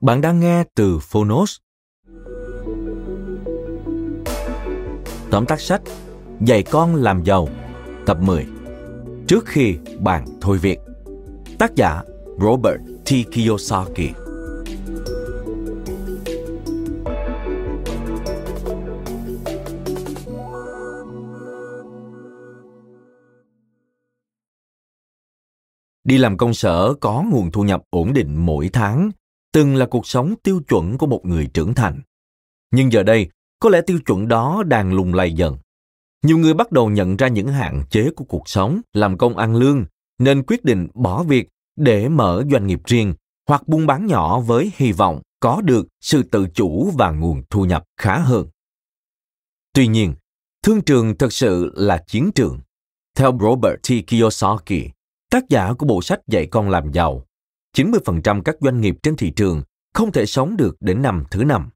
Bạn đang nghe từ Phonos. Tóm tắt sách, Dạy con làm giàu, Tập 10 Trước khi bạn thôi việc Tác giả, Robert T. Kiyosaki Đi làm công sở có nguồn thu nhập ổn định mỗi tháng từng là cuộc sống tiêu chuẩn của một người trưởng thành. Nhưng giờ đây, có lẽ tiêu chuẩn đó đang lùng lay dần. Nhiều người bắt đầu nhận ra những hạn chế của cuộc sống, làm công ăn lương, nên quyết định bỏ việc để mở doanh nghiệp riêng hoặc buôn bán nhỏ với hy vọng có được sự tự chủ và nguồn thu nhập khá hơn. Tuy nhiên, thương trường thực sự là chiến trường. Theo Robert T. Kiyosaki, tác giả của bộ sách dạy con làm giàu, 90% các doanh nghiệp trên thị trường không thể sống được đến năm thứ năm.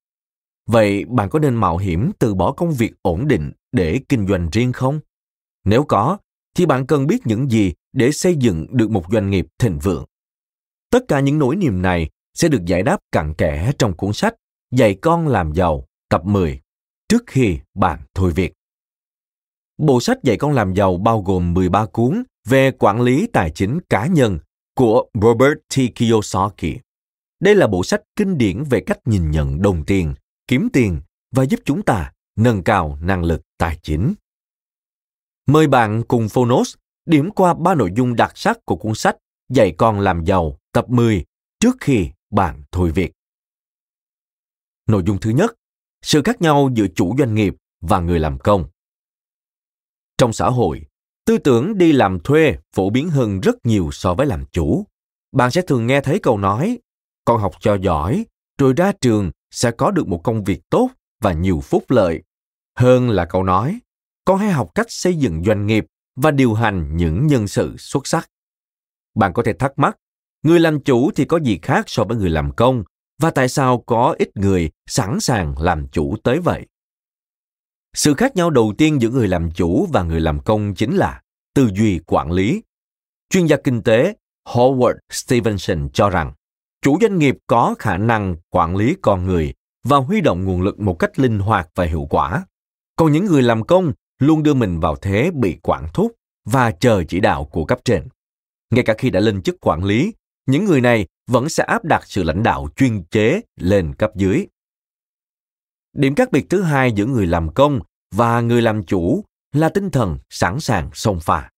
Vậy bạn có nên mạo hiểm từ bỏ công việc ổn định để kinh doanh riêng không? Nếu có, thì bạn cần biết những gì để xây dựng được một doanh nghiệp thịnh vượng. Tất cả những nỗi niềm này sẽ được giải đáp cặn kẽ trong cuốn sách Dạy con làm giàu tập 10 trước khi bạn thôi việc. Bộ sách Dạy con làm giàu bao gồm 13 cuốn về quản lý tài chính cá nhân của Robert T. Kiyosaki. Đây là bộ sách kinh điển về cách nhìn nhận đồng tiền, kiếm tiền và giúp chúng ta nâng cao năng lực tài chính. Mời bạn cùng Phonos điểm qua ba nội dung đặc sắc của cuốn sách Dạy con làm giàu tập 10 trước khi bạn thôi việc. Nội dung thứ nhất, sự khác nhau giữa chủ doanh nghiệp và người làm công. Trong xã hội, tư tưởng đi làm thuê phổ biến hơn rất nhiều so với làm chủ. Bạn sẽ thường nghe thấy câu nói, con học cho giỏi, rồi ra trường sẽ có được một công việc tốt và nhiều phúc lợi. Hơn là câu nói, con hãy học cách xây dựng doanh nghiệp và điều hành những nhân sự xuất sắc. Bạn có thể thắc mắc, người làm chủ thì có gì khác so với người làm công? Và tại sao có ít người sẵn sàng làm chủ tới vậy? Sự khác nhau đầu tiên giữa người làm chủ và người làm công chính là tư duy quản lý. Chuyên gia kinh tế Howard Stevenson cho rằng chủ doanh nghiệp có khả năng quản lý con người và huy động nguồn lực một cách linh hoạt và hiệu quả. Còn những người làm công luôn đưa mình vào thế bị quản thúc và chờ chỉ đạo của cấp trên. Ngay cả khi đã lên chức quản lý, những người này vẫn sẽ áp đặt sự lãnh đạo chuyên chế lên cấp dưới. Điểm khác biệt thứ hai giữa người làm công và người làm chủ là tinh thần sẵn sàng xông pha.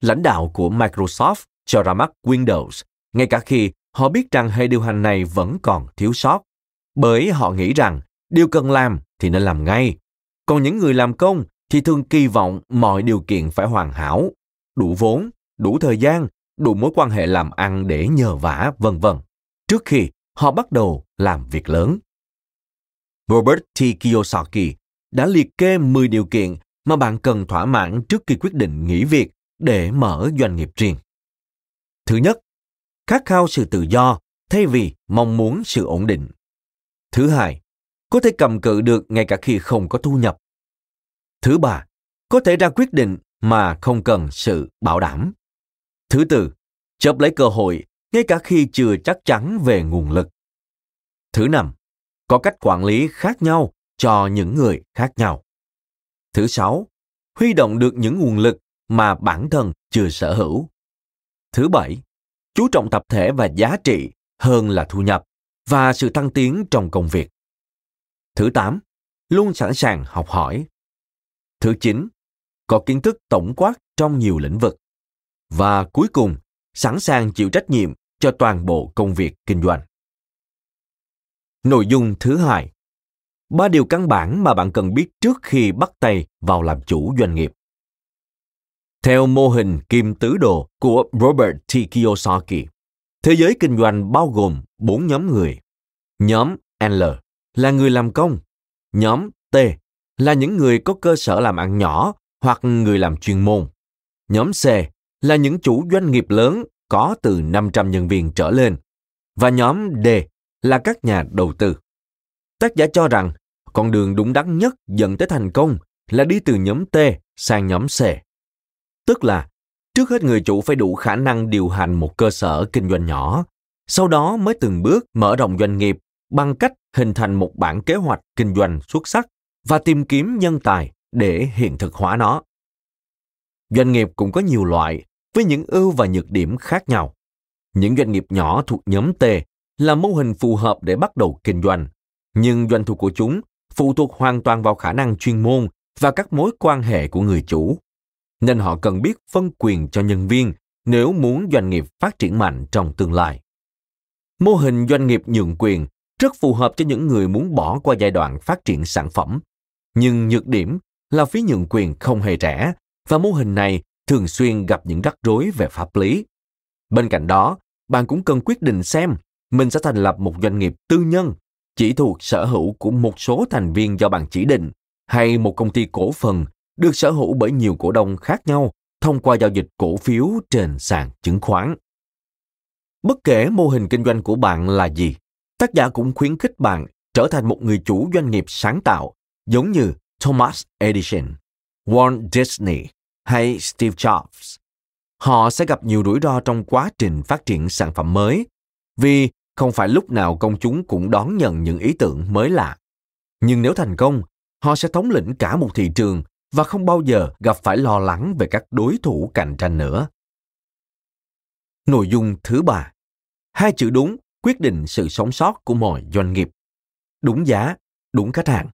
Lãnh đạo của Microsoft cho ra mắt Windows, ngay cả khi họ biết rằng hệ điều hành này vẫn còn thiếu sót, bởi họ nghĩ rằng điều cần làm thì nên làm ngay. Còn những người làm công thì thường kỳ vọng mọi điều kiện phải hoàn hảo, đủ vốn, đủ thời gian, đủ mối quan hệ làm ăn để nhờ vả, vân vân, trước khi họ bắt đầu làm việc lớn. Robert T. Kiyosaki đã liệt kê 10 điều kiện mà bạn cần thỏa mãn trước khi quyết định nghỉ việc để mở doanh nghiệp riêng. Thứ nhất, khát khao sự tự do thay vì mong muốn sự ổn định. Thứ hai, có thể cầm cự được ngay cả khi không có thu nhập. Thứ ba, có thể ra quyết định mà không cần sự bảo đảm. Thứ tư, chấp lấy cơ hội ngay cả khi chưa chắc chắn về nguồn lực. Thứ năm, có cách quản lý khác nhau cho những người khác nhau. Thứ sáu, huy động được những nguồn lực mà bản thân chưa sở hữu. Thứ bảy, chú trọng tập thể và giá trị hơn là thu nhập và sự tăng tiến trong công việc. Thứ tám, luôn sẵn sàng học hỏi. Thứ chín, có kiến thức tổng quát trong nhiều lĩnh vực. Và cuối cùng, sẵn sàng chịu trách nhiệm cho toàn bộ công việc kinh doanh. Nội dung thứ hai. Ba điều căn bản mà bạn cần biết trước khi bắt tay vào làm chủ doanh nghiệp. Theo mô hình kim tứ đồ của Robert T. Kiyosaki, thế giới kinh doanh bao gồm bốn nhóm người. Nhóm L là người làm công. Nhóm T là những người có cơ sở làm ăn nhỏ hoặc người làm chuyên môn. Nhóm C là những chủ doanh nghiệp lớn có từ 500 nhân viên trở lên. Và nhóm D là các nhà đầu tư. Tác giả cho rằng con đường đúng đắn nhất dẫn tới thành công là đi từ nhóm T sang nhóm C. Tức là, trước hết người chủ phải đủ khả năng điều hành một cơ sở kinh doanh nhỏ, sau đó mới từng bước mở rộng doanh nghiệp bằng cách hình thành một bản kế hoạch kinh doanh xuất sắc và tìm kiếm nhân tài để hiện thực hóa nó. Doanh nghiệp cũng có nhiều loại với những ưu và nhược điểm khác nhau. Những doanh nghiệp nhỏ thuộc nhóm T là mô hình phù hợp để bắt đầu kinh doanh, nhưng doanh thu của chúng phụ thuộc hoàn toàn vào khả năng chuyên môn và các mối quan hệ của người chủ. Nên họ cần biết phân quyền cho nhân viên nếu muốn doanh nghiệp phát triển mạnh trong tương lai. Mô hình doanh nghiệp nhượng quyền rất phù hợp cho những người muốn bỏ qua giai đoạn phát triển sản phẩm. Nhưng nhược điểm là phí nhượng quyền không hề rẻ và mô hình này thường xuyên gặp những rắc rối về pháp lý. Bên cạnh đó, bạn cũng cần quyết định xem mình sẽ thành lập một doanh nghiệp tư nhân chỉ thuộc sở hữu của một số thành viên do bạn chỉ định hay một công ty cổ phần được sở hữu bởi nhiều cổ đông khác nhau thông qua giao dịch cổ phiếu trên sàn chứng khoán. Bất kể mô hình kinh doanh của bạn là gì, tác giả cũng khuyến khích bạn trở thành một người chủ doanh nghiệp sáng tạo giống như Thomas Edison, Walt Disney hay Steve Jobs. Họ sẽ gặp nhiều rủi ro trong quá trình phát triển sản phẩm mới vì không phải lúc nào công chúng cũng đón nhận những ý tưởng mới lạ. Nhưng nếu thành công, họ sẽ thống lĩnh cả một thị trường và không bao giờ gặp phải lo lắng về các đối thủ cạnh tranh nữa. Nội dung thứ ba. Hai chữ đúng quyết định sự sống sót của mọi doanh nghiệp. Đúng giá, đúng khách hàng.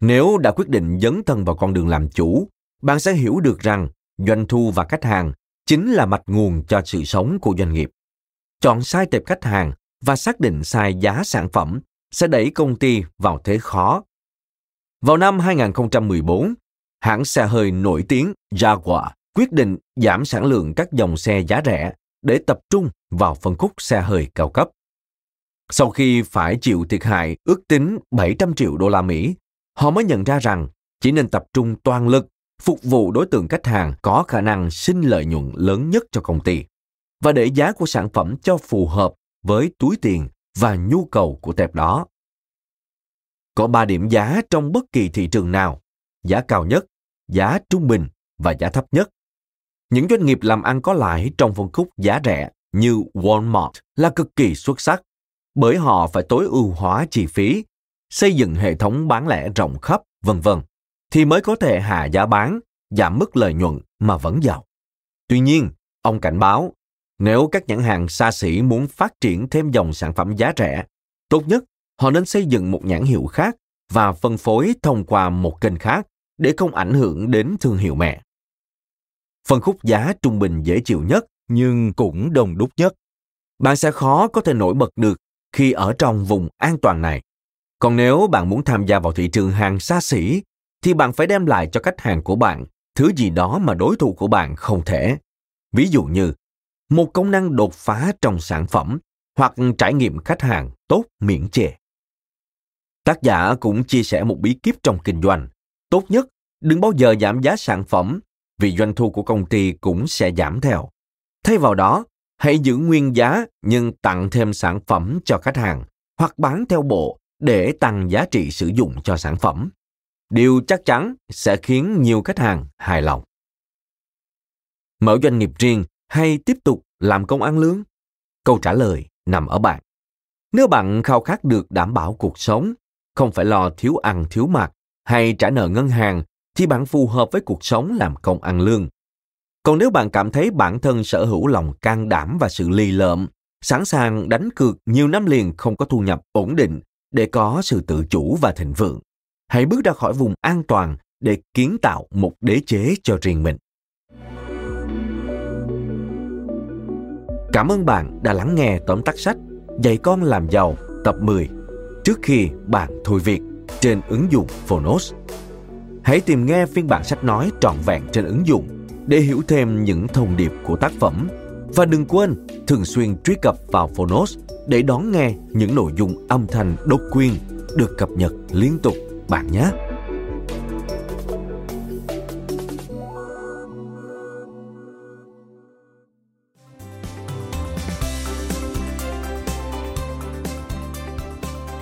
Nếu đã quyết định dấn thân vào con đường làm chủ, bạn sẽ hiểu được rằng doanh thu và khách hàng chính là mạch nguồn cho sự sống của doanh nghiệp. Chọn sai tệp khách hàng và xác định sai giá sản phẩm sẽ đẩy công ty vào thế khó. Vào năm 2014, hãng xe hơi nổi tiếng Jaguar quyết định giảm sản lượng các dòng xe giá rẻ để tập trung vào phân khúc xe hơi cao cấp. Sau khi phải chịu thiệt hại ước tính 700 triệu đô la Mỹ, họ mới nhận ra rằng chỉ nên tập trung toàn lực phục vụ đối tượng khách hàng có khả năng sinh lợi nhuận lớn nhất cho công ty và để giá của sản phẩm cho phù hợp với túi tiền và nhu cầu của tệp đó. Có 3 điểm giá trong bất kỳ thị trường nào, giá cao nhất, giá trung bình và giá thấp nhất. Những doanh nghiệp làm ăn có lãi trong phân khúc giá rẻ như Walmart là cực kỳ xuất sắc bởi họ phải tối ưu hóa chi phí, xây dựng hệ thống bán lẻ rộng khắp, vân vân thì mới có thể hạ giá bán, giảm mức lợi nhuận mà vẫn giàu. Tuy nhiên, ông cảnh báo, nếu các nhãn hàng xa xỉ muốn phát triển thêm dòng sản phẩm giá rẻ, tốt nhất họ nên xây dựng một nhãn hiệu khác và phân phối thông qua một kênh khác để không ảnh hưởng đến thương hiệu mẹ. Phân khúc giá trung bình dễ chịu nhất nhưng cũng đông đúc nhất. Bạn sẽ khó có thể nổi bật được khi ở trong vùng an toàn này. Còn nếu bạn muốn tham gia vào thị trường hàng xa xỉ thì bạn phải đem lại cho khách hàng của bạn thứ gì đó mà đối thủ của bạn không thể. Ví dụ như một công năng đột phá trong sản phẩm hoặc trải nghiệm khách hàng tốt miễn chê. Tác giả cũng chia sẻ một bí kíp trong kinh doanh. Tốt nhất, đừng bao giờ giảm giá sản phẩm vì doanh thu của công ty cũng sẽ giảm theo. Thay vào đó, hãy giữ nguyên giá nhưng tặng thêm sản phẩm cho khách hàng hoặc bán theo bộ để tăng giá trị sử dụng cho sản phẩm điều chắc chắn sẽ khiến nhiều khách hàng hài lòng. Mở doanh nghiệp riêng hay tiếp tục làm công ăn lương? Câu trả lời nằm ở bạn. Nếu bạn khao khát được đảm bảo cuộc sống, không phải lo thiếu ăn thiếu mặc hay trả nợ ngân hàng thì bạn phù hợp với cuộc sống làm công ăn lương. Còn nếu bạn cảm thấy bản thân sở hữu lòng can đảm và sự lì lợm, sẵn sàng đánh cược nhiều năm liền không có thu nhập ổn định để có sự tự chủ và thịnh vượng, hãy bước ra khỏi vùng an toàn để kiến tạo một đế chế cho riêng mình. Cảm ơn bạn đã lắng nghe tóm tắt sách Dạy con làm giàu, tập 10 trước khi bạn thôi việc, trên ứng dụng Phonos. Hãy tìm nghe phiên bản sách nói trọn vẹn trên ứng dụng để hiểu thêm những thông điệp của tác phẩm. Và đừng quên thường xuyên truy cập vào Phonos để đón nghe những nội dung âm thanh độc quyền được cập nhật liên tục bạn nhé.